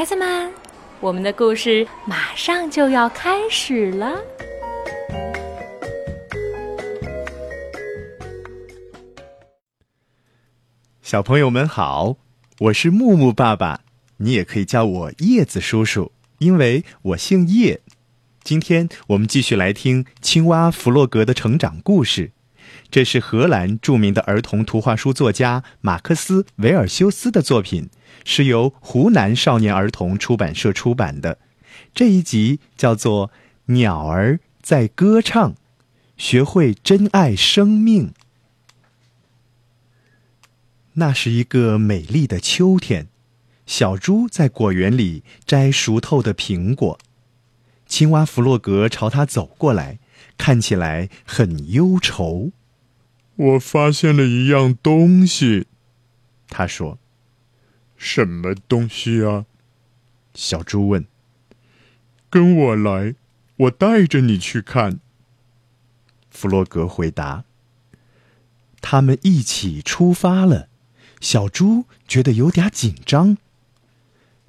孩子们，我们的故事马上就要开始了。小朋友们好，我是木木爸爸，你也可以叫我叶子叔叔，因为我姓叶。今天我们继续来听青蛙弗洛格的成长故事。这是荷兰著名的儿童图画书作家马克思·维尔修斯的作品，是由湖南少年儿童出版社出版的。这一集叫做《鸟儿在歌唱》，学会珍爱生命。那是一个美丽的秋天，小猪在果园里摘熟透的苹果。青蛙弗洛格朝他走过来，看起来很忧愁。我发现了一样东西，他说：“什么东西啊？”小猪问。“跟我来，我带着你去看。”弗洛格回答。他们一起出发了。小猪觉得有点紧张。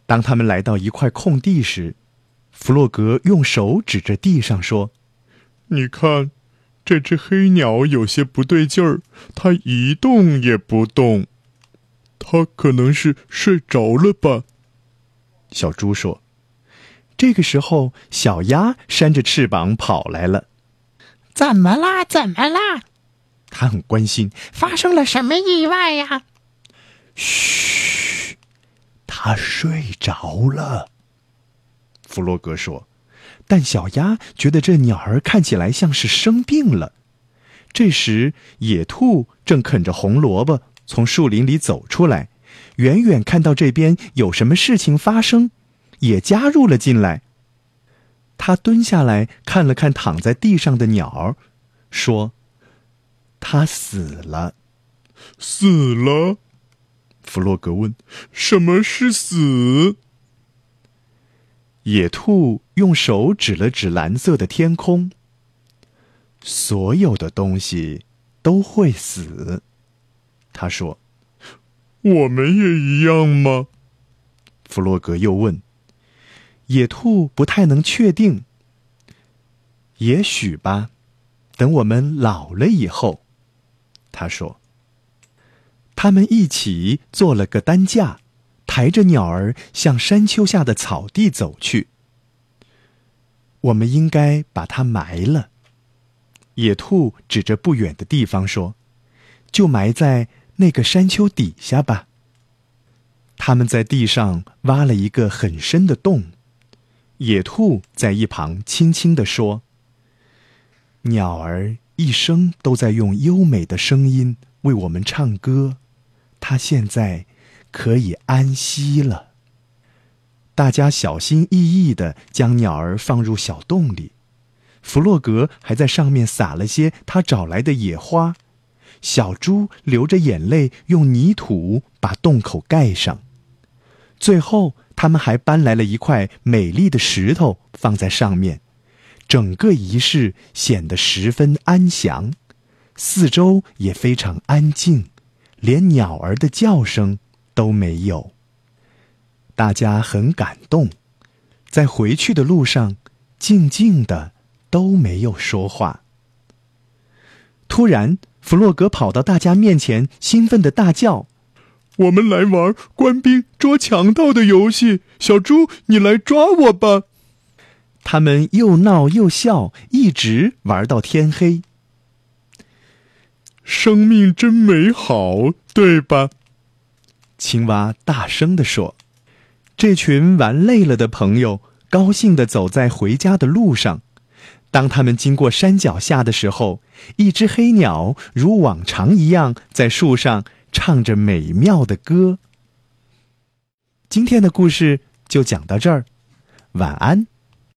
当他们来到一块空地时，弗洛格用手指着地上说：“你看，这只黑鸟有些不对劲儿，它一动也不动。它可能是睡着了吧？”小猪说。这个时候，小鸭扇着翅膀跑来了。“怎么啦？怎么啦？”他很关心。发生了什么意外呀？嘘，他睡着了。弗洛格说：“但小鸭觉得这鸟儿看起来像是生病了。”这时，野兔正啃着红萝卜从树林里走出来，远远看到这边有什么事情发生，也加入了进来。他蹲下来看了看躺在地上的鸟儿，说：“它死了，死了。”弗洛格问：“什么是死？”野兔用手指了指蓝色的天空。所有的东西都会死，他说：“我们也一样吗？”弗洛格又问。野兔不太能确定。也许吧，等我们老了以后，他说。他们一起做了个担架。抬着鸟儿向山丘下的草地走去。我们应该把它埋了。野兔指着不远的地方说：“就埋在那个山丘底下吧。”他们在地上挖了一个很深的洞。野兔在一旁轻轻地说：“鸟儿一生都在用优美的声音为我们唱歌，它现在。”可以安息了。大家小心翼翼的将鸟儿放入小洞里，弗洛格还在上面撒了些他找来的野花。小猪流着眼泪用泥土把洞口盖上。最后，他们还搬来了一块美丽的石头放在上面。整个仪式显得十分安详，四周也非常安静，连鸟儿的叫声。都没有。大家很感动，在回去的路上，静静的都没有说话。突然，弗洛格跑到大家面前，兴奋的大叫：“我们来玩官兵捉强盗的游戏！小猪，你来抓我吧！”他们又闹又笑，一直玩到天黑。生命真美好，对吧？青蛙大声地说：“这群玩累了的朋友高兴地走在回家的路上。当他们经过山脚下的时候，一只黑鸟如往常一样在树上唱着美妙的歌。”今天的故事就讲到这儿，晚安。